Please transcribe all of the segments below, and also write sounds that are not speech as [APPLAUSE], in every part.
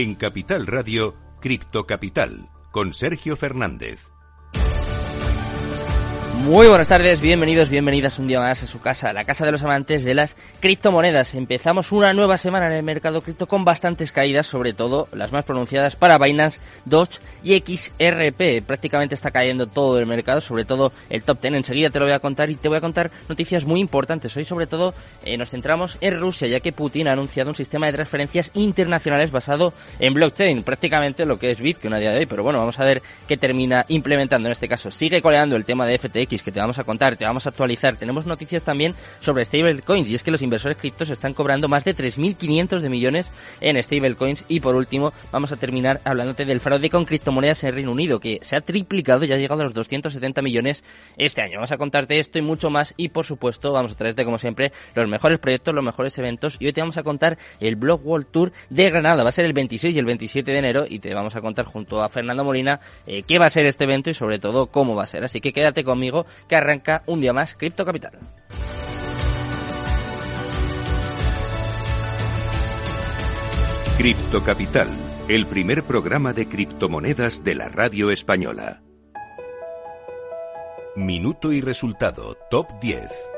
En Capital Radio, Cripto Capital, con Sergio Fernández. Muy buenas tardes, bienvenidos, bienvenidas un día más a su casa, la casa de los amantes de las criptomonedas. Empezamos una nueva semana en el mercado cripto con bastantes caídas, sobre todo las más pronunciadas para Binance, Doge y XRP. Prácticamente está cayendo todo el mercado, sobre todo el top 10. Enseguida te lo voy a contar y te voy a contar noticias muy importantes. Hoy sobre todo eh, nos centramos en Rusia, ya que Putin ha anunciado un sistema de transferencias internacionales basado en blockchain, prácticamente lo que es Bitcoin a día de hoy. Pero bueno, vamos a ver qué termina implementando en este caso. Sigue coleando el tema de FTX que te vamos a contar, te vamos a actualizar. Tenemos noticias también sobre stablecoins y es que los inversores criptos están cobrando más de 3.500 de millones en stablecoins y por último vamos a terminar hablándote del fraude con criptomonedas en Reino Unido que se ha triplicado y ha llegado a los 270 millones este año. Vamos a contarte esto y mucho más y por supuesto vamos a traerte como siempre los mejores proyectos, los mejores eventos y hoy te vamos a contar el Blog World Tour de Granada. Va a ser el 26 y el 27 de enero y te vamos a contar junto a Fernando Molina eh, qué va a ser este evento y sobre todo cómo va a ser. Así que quédate conmigo que arranca un día más Cripto Capital. Cripto Capital, el primer programa de criptomonedas de la radio española. Minuto y resultado, top 10.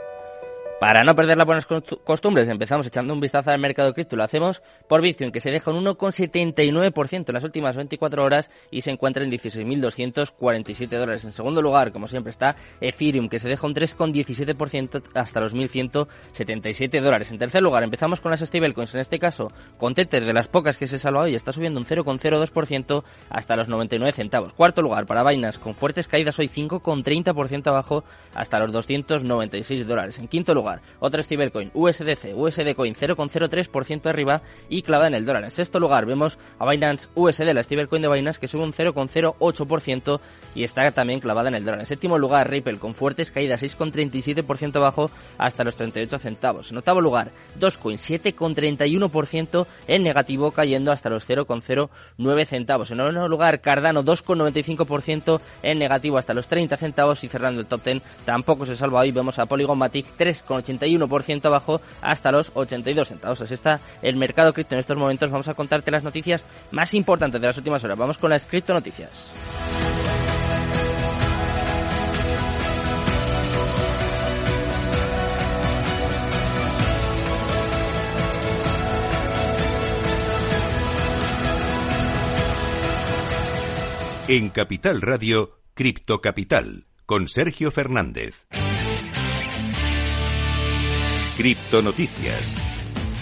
Para no perder las buenas costumbres, empezamos echando un vistazo al mercado de cripto. Lo hacemos por Bitcoin, que se deja un 1,79% en las últimas 24 horas y se encuentra en 16.247 dólares. En segundo lugar, como siempre, está Ethereum, que se deja un 3,17% hasta los 1.177 dólares. En tercer lugar, empezamos con las stablecoins. En este caso, con Tether, de las pocas que se salva hoy, está subiendo un 0,02% hasta los 99 centavos. Cuarto lugar, para Binance, con fuertes caídas hoy 5,30% abajo hasta los 296 dólares. En quinto lugar, otra stablecoin, USDC, USD Coin 0,03% arriba y clavada en el dólar. En sexto lugar vemos a Binance USD, la stablecoin de Binance, que sube un 0,08% y está también clavada en el dólar. En séptimo lugar, Ripple, con fuertes caídas, 6,37% abajo hasta los 38 centavos. En octavo lugar, Dogecoin, 7,31% en negativo, cayendo hasta los 0,09 centavos. En noveno lugar, Cardano, 2,95% en negativo hasta los 30 centavos y cerrando el top 10 tampoco se salva hoy. Vemos a Polygon Matic 3,85 81% abajo hasta los 82 centavos. Así está el mercado cripto en estos momentos. Vamos a contarte las noticias más importantes de las últimas horas. Vamos con las cripto noticias. En Capital Radio, Cripto Capital, con Sergio Fernández. Cripto Noticias.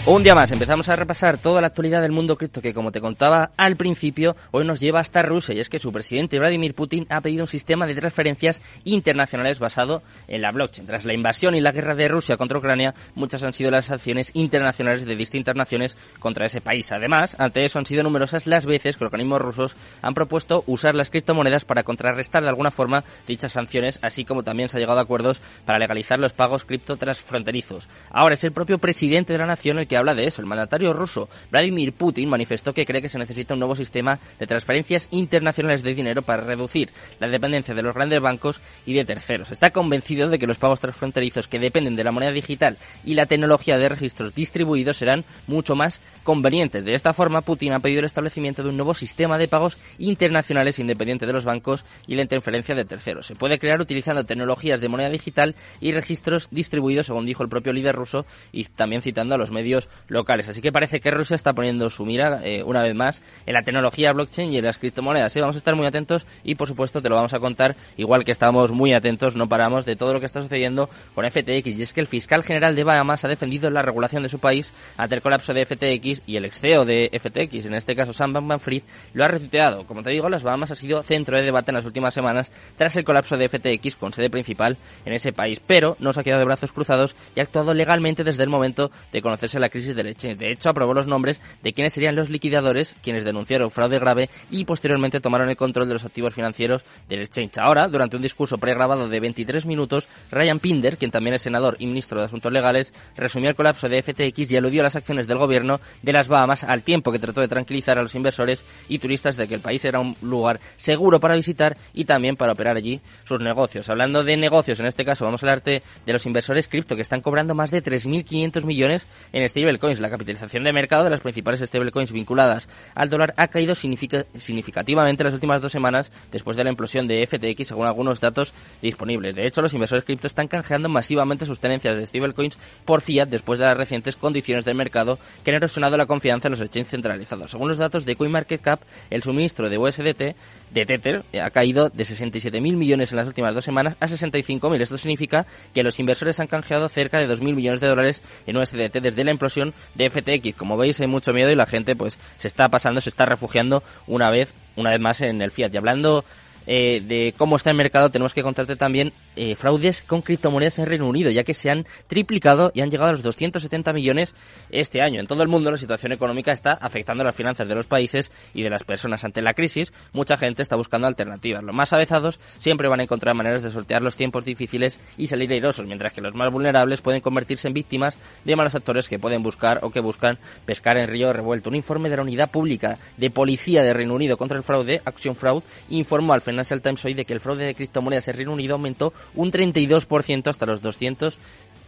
Un día más, empezamos a repasar toda la actualidad del mundo cripto que, como te contaba al principio, hoy nos lleva hasta Rusia y es que su presidente Vladimir Putin ha pedido un sistema de transferencias internacionales basado en la blockchain. Tras la invasión y la guerra de Rusia contra Ucrania, muchas han sido las acciones internacionales de distintas naciones contra ese país. Además, ante eso han sido numerosas las veces que organismos rusos han propuesto usar las criptomonedas para contrarrestar de alguna forma dichas sanciones, así como también se ha llegado a acuerdos para legalizar los pagos cripto transfronterizos. Ahora es el propio presidente de la nación el que habla de eso. El mandatario ruso Vladimir Putin manifestó que cree que se necesita un nuevo sistema de transferencias internacionales de dinero para reducir la dependencia de los grandes bancos y de terceros. Está convencido de que los pagos transfronterizos que dependen de la moneda digital y la tecnología de registros distribuidos serán mucho más convenientes. De esta forma, Putin ha pedido el establecimiento de un nuevo sistema de pagos internacionales independiente de los bancos y la interferencia de terceros. Se puede crear utilizando tecnologías de moneda digital y registros distribuidos, según dijo el propio líder ruso, y también citando a los medios locales. Así que parece que Rusia está poniendo su mira eh, una vez más en la tecnología blockchain y en las criptomonedas. Vamos a estar muy atentos y por supuesto te lo vamos a contar igual que estamos muy atentos, no paramos de todo lo que está sucediendo con FTX. Y es que el fiscal general de Bahamas ha defendido la regulación de su país ante el colapso de FTX y el ex CEO de FTX, en este caso Sam Bankman-Fried, lo ha retuiteado. Como te digo, las Bahamas ha sido centro de debate en las últimas semanas tras el colapso de FTX con sede principal en ese país, pero no se ha quedado de brazos cruzados y ha actuado legalmente desde el momento de conocerse la crisis del exchange. De hecho, aprobó los nombres de quienes serían los liquidadores, quienes denunciaron fraude grave y posteriormente tomaron el control de los activos financieros del exchange. Ahora, durante un discurso pregrabado de 23 minutos, Ryan Pinder, quien también es senador y ministro de Asuntos Legales, resumió el colapso de FTX y aludió a las acciones del gobierno de las Bahamas al tiempo que trató de tranquilizar a los inversores y turistas de que el país era un lugar seguro para visitar y también para operar allí sus negocios. Hablando de negocios, en este caso vamos a hablarte de los inversores cripto que están cobrando más de 3.500 millones en este stablecoins. La capitalización de mercado de las principales stablecoins vinculadas al dólar ha caído significativamente en las últimas dos semanas después de la implosión de FTX, según algunos datos disponibles. De hecho, los inversores cripto están canjeando masivamente sus tenencias de stablecoins por fiat después de las recientes condiciones del mercado que han erosionado la confianza en los exchanges centralizados. Según los datos de CoinMarketCap, el suministro de USDT de Tether ha caído de 67.000 millones en las últimas dos semanas a 65.000. Esto significa que los inversores han canjeado cerca de 2.000 millones de dólares en USDT desde la implosión de FTX. Como veis, hay mucho miedo y la gente pues se está pasando, se está refugiando una vez, una vez más en el fiat. Y hablando eh, de cómo está el mercado, tenemos que contarte también eh, fraudes con criptomonedas en Reino Unido, ya que se han triplicado y han llegado a los 270 millones este año. En todo el mundo la situación económica está afectando las finanzas de los países y de las personas. Ante la crisis, mucha gente está buscando alternativas. Los más avezados siempre van a encontrar maneras de sortear los tiempos difíciles y salir airosos, mientras que los más vulnerables pueden convertirse en víctimas de malos actores que pueden buscar o que buscan pescar en río revuelto. Un informe de la Unidad Pública de Policía de Reino Unido contra el Fraude, Action Fraud, informó al Financial Times hoy de que el fraude de criptomonedas en Reino Unido aumentó un 32% hasta los 200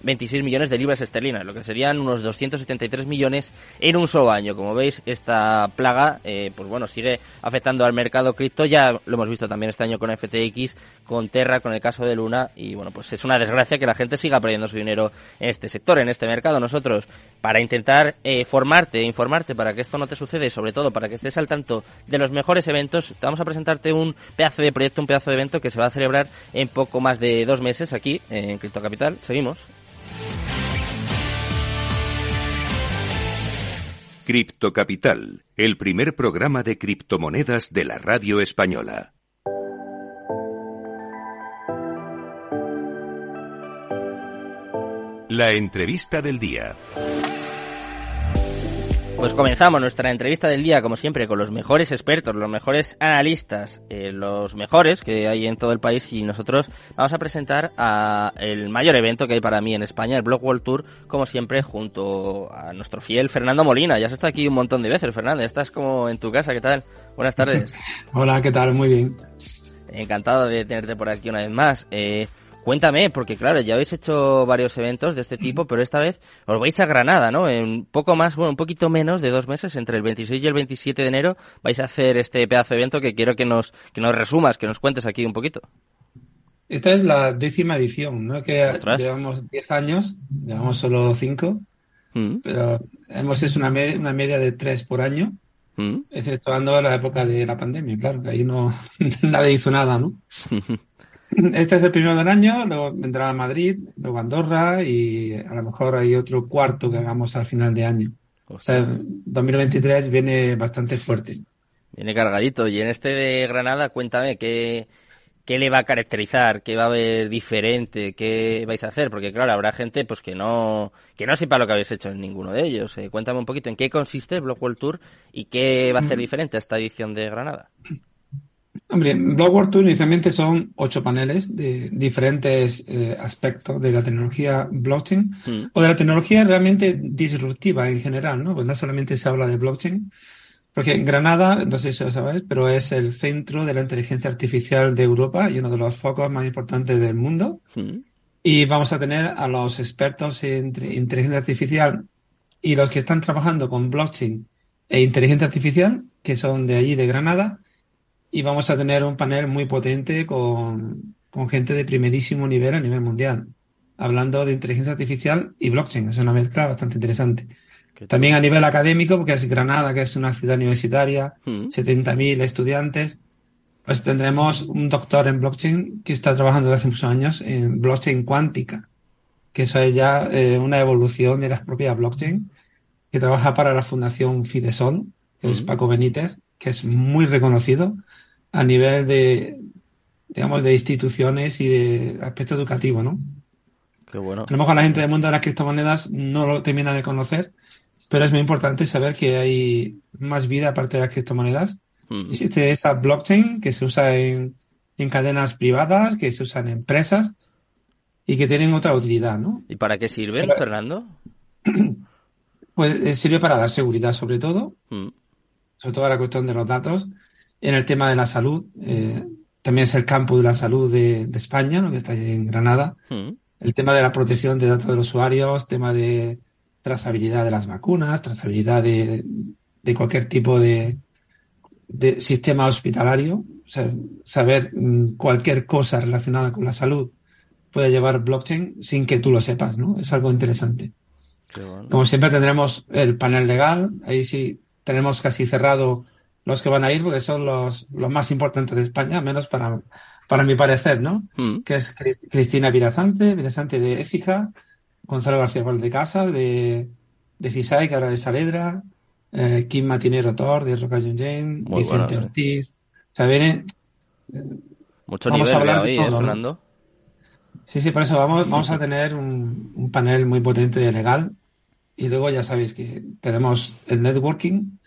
26 millones de libras esterlinas, lo que serían unos 273 millones en un solo año. Como veis, esta plaga, eh, pues bueno, sigue afectando al mercado cripto. Ya lo hemos visto también este año con FTX, con Terra, con el caso de Luna. Y bueno, pues es una desgracia que la gente siga perdiendo su dinero en este sector, en este mercado. Nosotros, para intentar eh, formarte, informarte para que esto no te suceda y sobre todo para que estés al tanto de los mejores eventos, te vamos a presentarte un pedazo de proyecto, un pedazo de evento que se va a celebrar en poco más de dos meses aquí en Cripto Capital. Seguimos. Cripto Capital, el primer programa de criptomonedas de la radio española. La entrevista del día. Pues comenzamos nuestra entrevista del día, como siempre, con los mejores expertos, los mejores analistas, eh, los mejores que hay en todo el país y nosotros vamos a presentar a el mayor evento que hay para mí en España, el Blog World Tour, como siempre, junto a nuestro fiel Fernando Molina. Ya has estado aquí un montón de veces, Fernando, estás como en tu casa, ¿qué tal? Buenas tardes. [LAUGHS] Hola, ¿qué tal? Muy bien. Encantado de tenerte por aquí una vez más. Eh, Cuéntame, porque claro, ya habéis hecho varios eventos de este tipo, pero esta vez os vais a Granada, ¿no? En poco más, bueno, un poquito menos de dos meses, entre el 26 y el 27 de enero, vais a hacer este pedazo de evento que quiero que nos, que nos resumas, que nos cuentes aquí un poquito. Esta es la décima edición, ¿no? Que llevamos 10 años, llevamos solo 5, mm. pero hemos hecho una, una media de 3 por año, mm. exceptuando la época de la pandemia, claro, que ahí no [LAUGHS] nadie hizo nada, ¿no? [LAUGHS] [LAUGHS] Este es el primero del año, luego vendrá Madrid, luego Andorra y a lo mejor hay otro cuarto que hagamos al final de año. O sea, 2023 viene bastante fuerte. Viene cargadito. Y en este de Granada, cuéntame, ¿qué, ¿qué le va a caracterizar? ¿Qué va a haber diferente? ¿Qué vais a hacer? Porque claro, habrá gente pues que no que no sepa lo que habéis hecho en ninguno de ellos. Eh, cuéntame un poquito en qué consiste el Block World Tour y qué va a hacer mm. diferente a esta edición de Granada. Hombre, World Tour inicialmente son ocho paneles de diferentes eh, aspectos de la tecnología blockchain mm. o de la tecnología realmente disruptiva en general, ¿no? Pues no solamente se habla de blockchain, porque Granada, no sé si lo sabéis, pero es el centro de la inteligencia artificial de Europa y uno de los focos más importantes del mundo. Mm. Y vamos a tener a los expertos en inteligencia artificial y los que están trabajando con blockchain e inteligencia artificial, que son de allí, de Granada, y vamos a tener un panel muy potente con, gente de primerísimo nivel a nivel mundial, hablando de inteligencia artificial y blockchain. Es una mezcla bastante interesante. También a nivel académico, porque es Granada, que es una ciudad universitaria, 70.000 mm. estudiantes, pues tendremos un doctor en blockchain que está trabajando desde hace muchos años en blockchain cuántica, que eso es ya eh, una evolución de las propias blockchain, que trabaja para la Fundación Fidesol, que es mm. Paco Benítez, que es muy reconocido a nivel de, digamos, de instituciones y de aspecto educativo, ¿no? Qué bueno. A lo mejor la gente del mundo de las criptomonedas no lo termina de conocer, pero es muy importante saber que hay más vida aparte de las criptomonedas. Mm. Existe esa blockchain que se usa en, en cadenas privadas, que se usa en empresas y que tienen otra utilidad, ¿no? ¿Y para qué sirven, Fernando? [CLEARS THROAT] Pues eh, sirve para la seguridad, sobre todo, mm. sobre todo la cuestión de los datos en el tema de la salud. Eh, también es el campo de la salud de, España, ¿no? que está en Granada. Mm. El tema de la protección de datos de los usuarios, tema de trazabilidad de las vacunas, trazabilidad de, de cualquier tipo de, de sistema hospitalario, saber mm, cualquier cosa relacionada con la salud puede llevar blockchain sin que tú lo sepas, ¿no? Es algo interesante. Como siempre tendremos el panel legal, ahí sí tenemos casi cerrado los que van a ir porque son los, los más importantes de España, menos para, para mi parecer, ¿no? Mm. Que es Cristina Virazante, Virazante de Écija, Gonzalo García de Casa, de, de FISAI, que ahora de Saledra, eh, Kim Matinero Thor, de Roca Jane, Vicente Ortiz. O sea, viene. Mucho nivel ahí, ¿eh, Fernando? Sí, sí, por eso vamos, vamos a tener un, un, panel muy potente de legal. Y luego ya sabéis que tenemos el networking,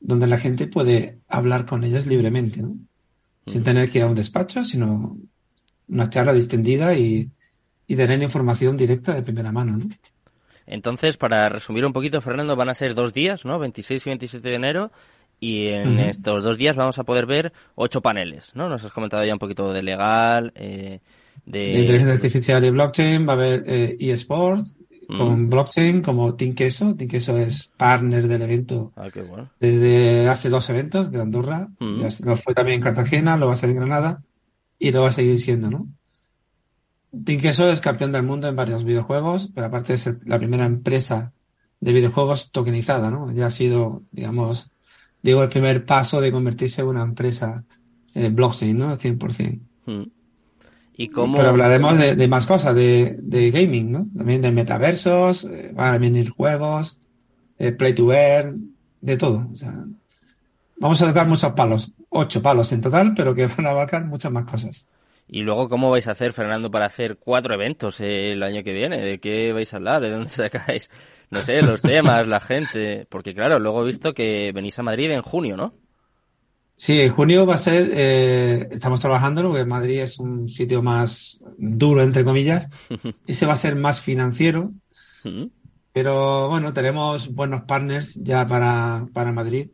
donde la gente puede hablar con ellos libremente, ¿no? Sin tener que ir a un despacho, sino una charla distendida y, y tener información directa de primera mano, ¿no? Entonces, para resumir un poquito, Fernando, van a ser dos días, ¿no? 26 y 27 de enero. Y en estos dos días vamos a poder ver ocho paneles, ¿no? Nos has comentado ya un poquito de legal, eh, de... inteligencia artificial y blockchain. Va a haber eh, eSports con blockchain como Team Queso. Team Queso es partner del evento ah, qué bueno. desde hace dos eventos de Andorra. Lo fue también en Cartagena, lo va a ser en Granada y lo va a seguir siendo, ¿no? Queso es campeón del mundo en varios videojuegos, pero aparte es la primera empresa de videojuegos tokenizada, ¿no? Ya ha sido, digamos, digo, el primer paso de convertirse en una empresa eh, blockchain, ¿no? 100%. Hmm. ¿Y cómo... Pero hablaremos de, más cosas, de, gaming, ¿no? También de metaversos, eh, van a venir juegos, eh, play to earn, de todo. O sea, vamos a tocar muchos palos, ocho palos en total, pero que [LAUGHS] van a abarcar muchas más cosas. Y luego, ¿cómo vais a hacer, Fernando, para hacer cuatro eventos el año que viene? ¿De qué vais a hablar? ¿De dónde [LAUGHS] sacáis, no sé, los temas, la gente? Porque claro, luego he visto que venís a Madrid en junio, ¿no? Sí, en junio va a ser, eh, estamos trabajando, porque Madrid es un sitio más duro, entre comillas. [LAUGHS] Ese va a ser más financiero. Pero bueno, tenemos buenos partners ya para, para Madrid.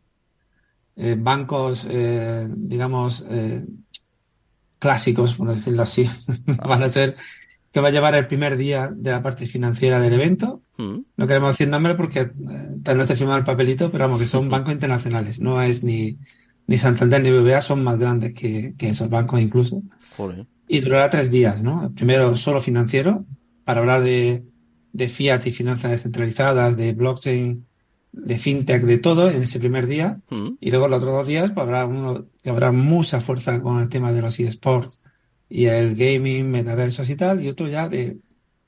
Eh, bancos, eh, digamos, eh, clásicos, por decirlo así, [LAUGHS] van a ser que va a llevar el primer día de la parte financiera del evento. Mm. No queremos decir nombre porque eh, no está firmado el papelito, pero vamos, que son [LAUGHS] bancos internacionales. No es ni, ni Santander ni BBVA, son más grandes que, esos bancos incluso. Y durará tres días, ¿no? Primero solo financiero, para hablar de, de fiat y finanzas descentralizadas, de blockchain, de fintech, de todo en ese primer día. Mm. Y luego los otros dos días pues, habrá uno que habrá mucha fuerza con el tema de los eSports y el gaming, metaversos y tal, y otro ya de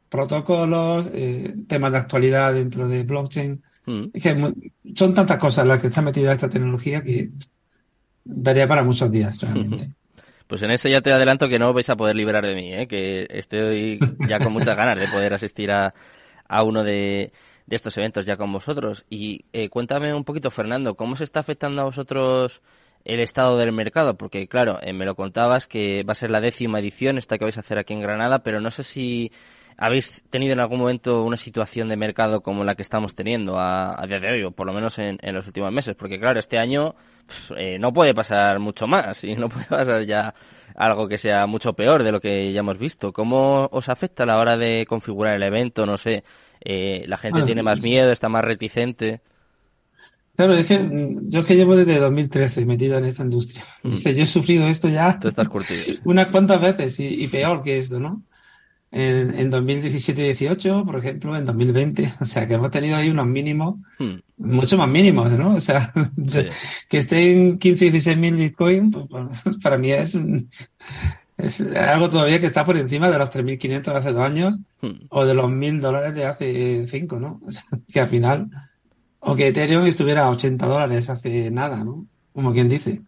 protocolos, eh, temas de actualidad dentro de blockchain. Mm. Es que son tantas cosas las que está metida esta tecnología que daría para muchos días [LAUGHS] realmente. Pues en eso ya te adelanto que no vais a poder librar de mí, ¿eh? que estoy ya con muchas [LAUGHS] ganas de poder asistir a, a uno de, de estos eventos ya con vosotros. Y eh, cuéntame un poquito, Fernando, ¿cómo se está afectando a vosotros el estado del mercado? Porque, claro, eh, me lo contabas que va a ser la décima edición esta que vais a hacer aquí en Granada, pero no sé si habéis tenido en algún momento una situación de mercado como la que estamos teniendo a, día de hoy, o por lo menos en, los últimos meses. Porque, claro, este año pues, eh, no puede pasar mucho más y [LAUGHS] no puede pasar ya algo que sea mucho peor de lo que ya hemos visto. ¿Cómo os afecta a la hora de configurar el evento? No sé, eh, la gente tiene más miedo, está más reticente. Claro, es que yo que llevo desde 2013 metido en esta industria. Mm. yo he sufrido esto ya estás curtido, [LAUGHS] unas cuantas veces y, peor que esto, ¿no? En, en 2017-18, por ejemplo, en 2020, [LAUGHS] o sea que hemos tenido ahí unos mínimos, mm. mucho más mínimos, ¿no? O sea, [LAUGHS] que estén 15 16 mil Bitcoin, pues, [LAUGHS] para mí es, es algo todavía que está por encima de los 3.500 de hace dos años hmm. o de los 1.000 dólares de hace cinco, ¿no? que al final, o que Ethereum estuviera a 80 dólares hace nada, ¿no? Como quien dice.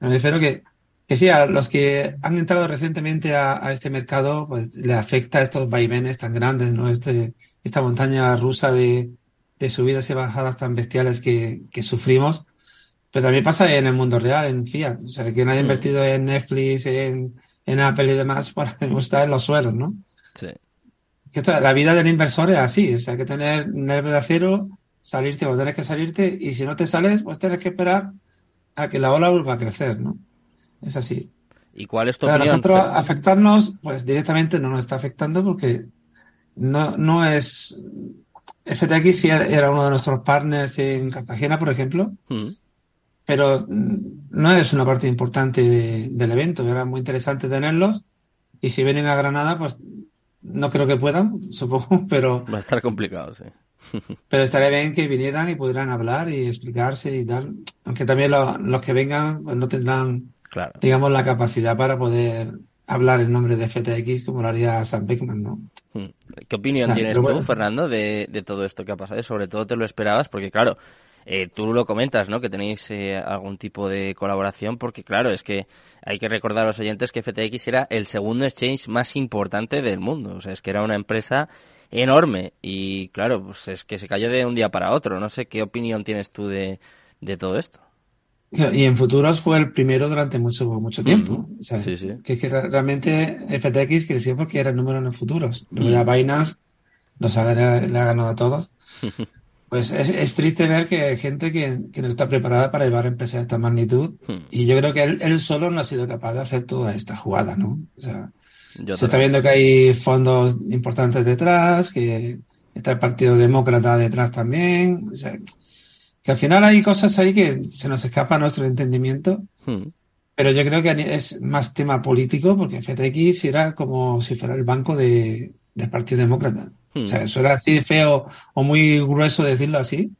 Me refiero que, que sí, a los que han entrado recientemente a, este mercado, pues le afecta estos vaivenes tan grandes, ¿no? Este, esta montaña rusa de, de subidas y bajadas tan bestiales que, que sufrimos pero también pasa en el mundo real, en Fiat. O sea, que nadie ha mm. invertido en Netflix, en, en Apple y demás [LAUGHS] para estar en los suelos, ¿no? Sí. la vida del inversor es así. O sea, hay que tener nervio de acero, salirte o tienes que salirte, y si no te sales, pues tienes que esperar a que la ola vuelva a crecer, ¿no? Es así. ¿Y cuál es tu opinión? nosotros afectarnos, pues directamente no nos está afectando porque no, no es FTX sí era uno de nuestros partners en Cartagena, por ejemplo, mm. pero no es una parte importante del evento. Era muy interesante tenerlos y si vienen a Granada, pues no creo que puedan, [LAUGHS] supongo, pero... Va a estar complicado, sí. [LAUGHS] pero estaría bien que vinieran y pudieran hablar y explicarse y tal. Aunque también los que vengan pues no tendrán, digamos, la capacidad para poder hablar en nombre de FTX como lo haría Sam Beckman, ¿no? Hmm. ¿Qué opinión tienes tú, Fernando, de, de, todo esto que ha pasado? Sobre todo te lo esperabas, porque claro, eh, tú lo comentas, ¿no? Que tenéis eh, algún tipo de colaboración, porque claro, es que hay que recordar a los oyentes que FTX era el segundo exchange más importante del mundo. O sea, es que era una empresa enorme y claro, pues es que se cayó de un día para otro. No sé qué opinión tienes tú de, de todo esto. Y en futuros fue el primero durante mucho mucho tiempo. sí, sí. Que, que realmente FTX creció porque era el número en futuros. Luego Binance nos ha, le ha ganado a todos. [LAUGHS] Pues es, triste ver que hay gente que, no está preparada para llevar empresas de esta magnitud y yo creo que él, solo no ha sido capaz de hacer toda esta jugada, ¿no? O sea, se está viendo que hay fondos importantes detrás, que está el Partido Demócrata detrás también. O sea, que al final hay cosas ahí que se nos escapa a nuestro entendimiento. Hmm. Pero yo creo que es más tema político porque FTX era como si fuera el banco de, del Partido Demócrata. O sea, hmm. eso era así feo o muy grueso decirlo así,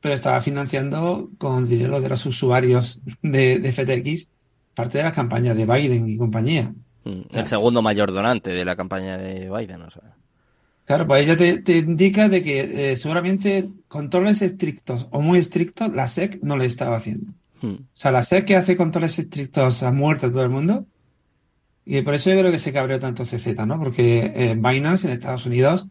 pero estaba financiando con dinero de los usuarios de, de FTX parte de la campaña de Biden y compañía. Hmm. El segundo mayor donante de la campaña de Biden, o sea. Claro, pues ella te, indica de que eh, seguramente controles estrictos o muy estrictos la SEC no le estaba haciendo. Hmm. O sea, la SEC que hace controles estrictos a muerte a todo el mundo. Y por eso yo creo que se cabreó tanto CZ, ¿no? Porque eh, Binance en Estados Unidos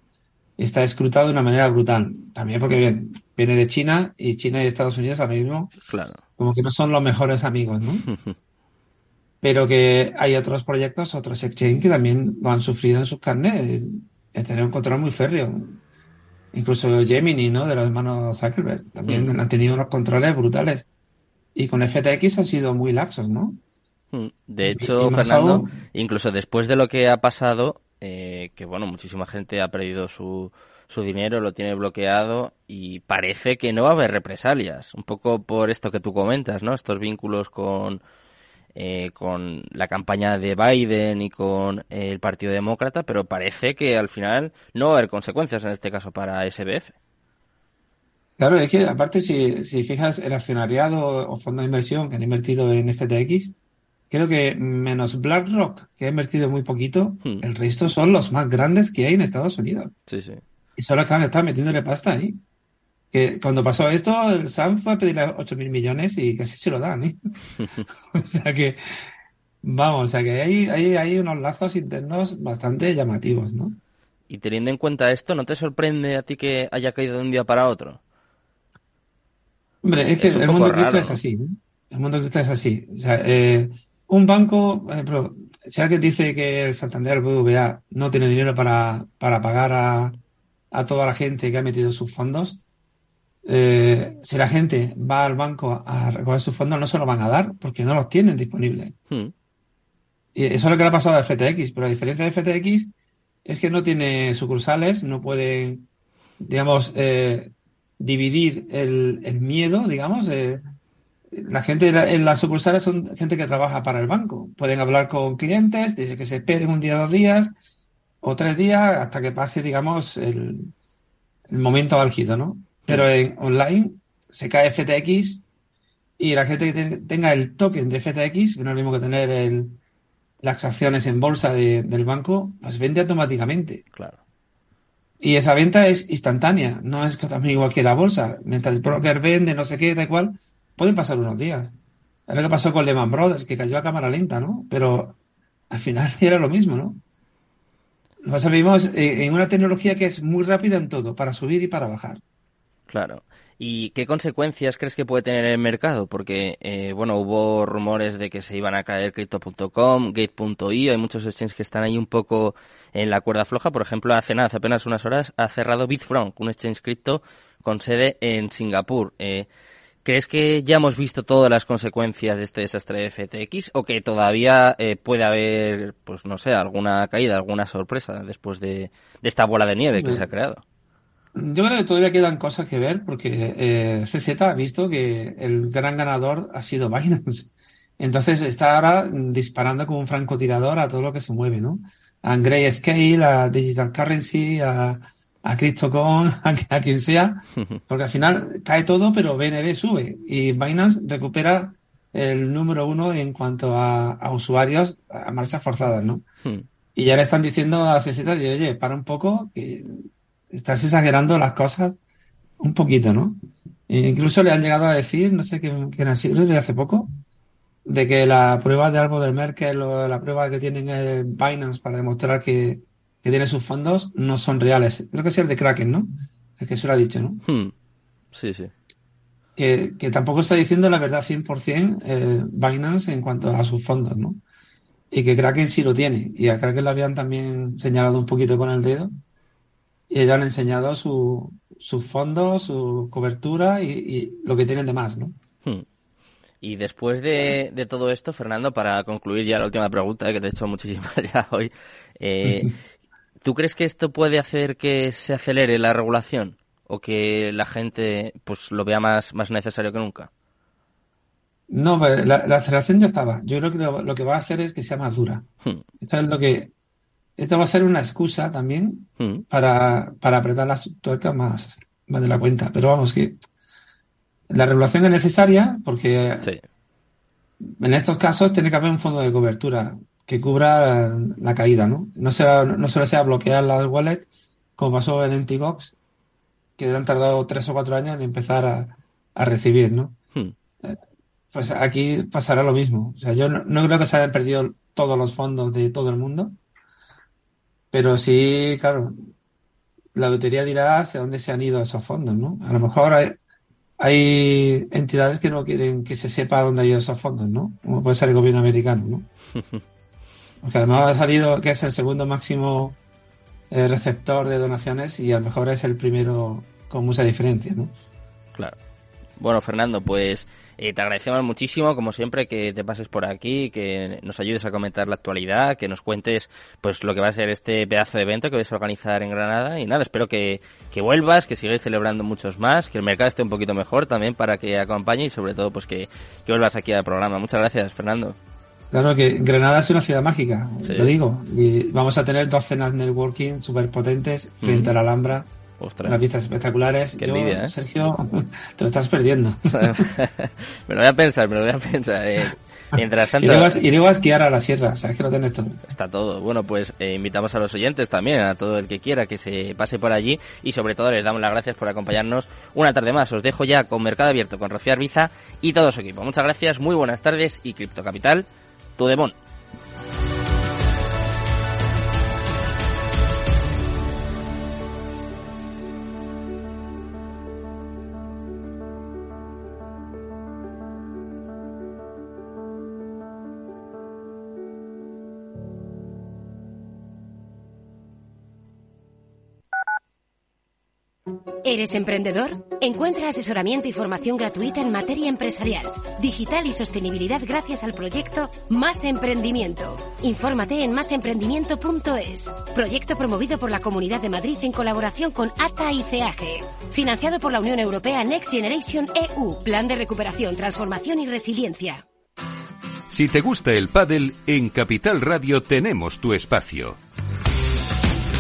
está escrutado de una manera brutal. También porque bien, viene de China y China y Estados Unidos ahora mismo claro. como que no son los mejores amigos, ¿no? [LAUGHS] Pero que hay otros proyectos, otros exchange que también lo han sufrido en sus carnes tener un control muy férreo. Incluso Gemini, ¿no? De los hermanos Zuckerberg. También mm. han tenido unos controles brutales. Y con FTX han sido muy laxos, ¿no? Mm. De hecho, Fernando, incluso después de lo que ha pasado, eh, que bueno, muchísima gente ha perdido su, su dinero, lo tiene bloqueado y parece que no va a haber represalias. Un poco por esto que tú comentas, ¿no? Estos vínculos con, eh, con la campaña de Biden y con el Partido Demócrata, pero parece que al final no va a haber consecuencias en este caso para SBF. Claro, es que aparte si, si fijas el accionariado o fondo de inversión que han invertido en FTX, creo que menos BlackRock, que ha invertido muy poquito, hmm. el resto son los más grandes que hay en Estados Unidos. Sí, sí. Y solo están, están metiéndole pasta ahí que cuando pasó esto, el Sam fue a pedirle 8 mil millones y casi se lo dan, ¿eh? [LAUGHS] o sea que, vamos, o sea que hay, hay, hay unos lazos internos bastante llamativos, ¿no? Y teniendo en cuenta esto, ¿no te sorprende a ti que haya caído de un día para otro? Hombre, es que el mundo cripto es así, ¿eh? El mundo cripto es así. O sea, eh, un banco, por ejemplo, si alguien dice que el Santander, el BBVA, no tiene dinero para, para pagar a, a toda la gente que ha metido sus fondos, eh, si la gente va al banco a recoger sus fondos, no se lo van a dar porque no los tienen disponibles. Hmm. Y eso es lo que le ha pasado a FTX, pero la diferencia de FTX es que no tiene sucursales, no puede, digamos, eh, dividir el, miedo, digamos. Eh, la gente en las sucursales son gente que trabaja para el banco. Pueden hablar con clientes, desde que se esperen un día, dos días o tres días hasta que pase, digamos, el, el momento álgido, ¿no? Pero en online se cae FTX y la gente que tenga el token de FTX, que no es lo mismo que tener el, las acciones en bolsa del banco, pues vende automáticamente. Claro. Y esa venta es instantánea, no es también igual que la bolsa. Mientras el broker vende, no sé qué, da igual, pueden pasar unos días. Es lo que pasó con Lehman Brothers, que cayó a cámara lenta, ¿no? Pero al final [LAUGHS] era lo mismo, ¿no? Nos vivimos en una tecnología que es muy rápida en todo, para subir y para bajar. Claro. ¿Y qué consecuencias crees que puede tener el mercado? Porque, eh, bueno, hubo rumores de que se iban a caer Crypto.com, Gate.io, hay muchos exchanges que están ahí un poco en la cuerda floja. Por ejemplo, hace nada, hace apenas unas horas, ha cerrado Bitfront, un exchange cripto con sede en Singapur. Eh, ¿Crees que ya hemos visto todas las consecuencias de este desastre de FTX o que todavía eh, puede haber, pues no sé, alguna caída, alguna sorpresa después de, esta bola de nieve que se ha creado? Yo creo que todavía quedan cosas que ver porque eh, CZ ha visto que el gran ganador ha sido Binance. [LAUGHS] Entonces está ahora disparando como un francotirador a todo lo que se mueve, ¿no? A Grayscale, a Digital Currency, a, a CryptoCon, [LAUGHS] a, quien sea, [LAUGHS] porque al final cae todo, pero BNB sube y Binance recupera el número uno en cuanto a, usuarios a marchas forzadas, ¿no? Hmm. Y ya le están diciendo a CZ, oye, para un poco, que estás exagerando las cosas un poquito, ¿no? E incluso le han llegado a decir, no sé qué, ha sido, de hace poco, de que la prueba de árbol del Merkel o la prueba que tienen el Binance para demostrar que, tiene sus fondos no son reales. Creo que es el de Kraken, ¿no? El que se lo ha dicho, ¿no? Hmm. Sí, sí. Que, que, tampoco está diciendo la verdad 100% eh, Binance en cuanto a sus fondos, ¿no? Y que Kraken sí lo tiene. Y a Kraken lo habían también señalado un poquito con el dedo. Y ellos han enseñado su, sus fondos, su cobertura y, lo que tienen de más, ¿no? Hmm. Y después de, de, todo esto, Fernando, para concluir ya la última pregunta, que te he hecho muchísimas [LAUGHS] ya hoy, eh, [LAUGHS] ¿tú crees que esto puede hacer que se acelere la regulación o que la gente pues lo vea más, más necesario que nunca? No, pues, la, aceleración ya estaba. Yo creo que lo, que va a hacer es que sea más dura. Hmm. Esto es lo que esto va a ser una excusa también hmm. para, para apretar las tuercas más, más de la cuenta. Pero vamos, que la regulación es necesaria porque en estos casos tiene que haber un fondo de cobertura que cubra la caída, ¿no? No, sea, no solo sea bloquear las wallets, como pasó en Entigox, que han tardado tres o cuatro años en empezar a, a recibir, ¿no? Hmm. Pues aquí pasará lo mismo. O sea, yo no, no, creo que se hayan perdido todos los fondos de todo el mundo, pero sí, claro, la lotería dirá hacia dónde se han ido esos fondos, ¿no? A lo mejor hay, hay entidades que no quieren que se sepa dónde han ido esos fondos, ¿no? Como puede ser el gobierno americano, ¿no? [LAUGHS] Porque además ha salido que es el segundo máximo eh, receptor de donaciones y a lo mejor es el primero con mucha diferencia, ¿no? Claro. Bueno, Fernando, pues eh, te agradecemos muchísimo, como siempre, que te pases por aquí, que nos ayudes a comentar la actualidad, que nos cuentes pues lo que va a ser este pedazo de evento que vais a organizar en Granada. Y nada, espero que, que vuelvas, que sigáis celebrando muchos más, que el mercado esté un poquito mejor también para que acompañe y sobre todo pues que, que vuelvas aquí al programa. Muchas gracias, Fernando. Claro que Granada es una ciudad mágica, lo digo. Y vamos a tener dos cenas networking súper potentes frente a la Alhambra Ostras. Unas vistas espectaculares. Qué envidia, ¿eh? Sergio, [LAUGHS] te lo estás perdiendo. [LAUGHS] me lo voy a pensar, me lo voy a pensar. Eh. Mientras tanto... Y luego a esquiar a la sierra, sabes que lo tienes todo. Está todo. Bueno, pues eh, invitamos a los oyentes también, a todo el que quiera que se pase por allí y sobre todo les damos las gracias por acompañarnos una tarde más. Os dejo ya con Mercado Abierto con Rocío Arbiza y todo su equipo. Muchas gracias, muy buenas tardes y Cripto Capital, tu demon. ¿Eres emprendedor? Encuentra asesoramiento y formación gratuita en materia empresarial, digital y sostenibilidad gracias al proyecto Más Emprendimiento. Infórmate en másemprendimiento.es. Proyecto promovido por la Comunidad de Madrid en colaboración con ATA y CEAGE. Financiado por la Unión Europea Next Generation EU. Plan de recuperación, transformación y resiliencia. Si te gusta el pádel, en Capital Radio tenemos tu espacio.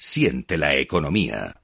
Siente la economía.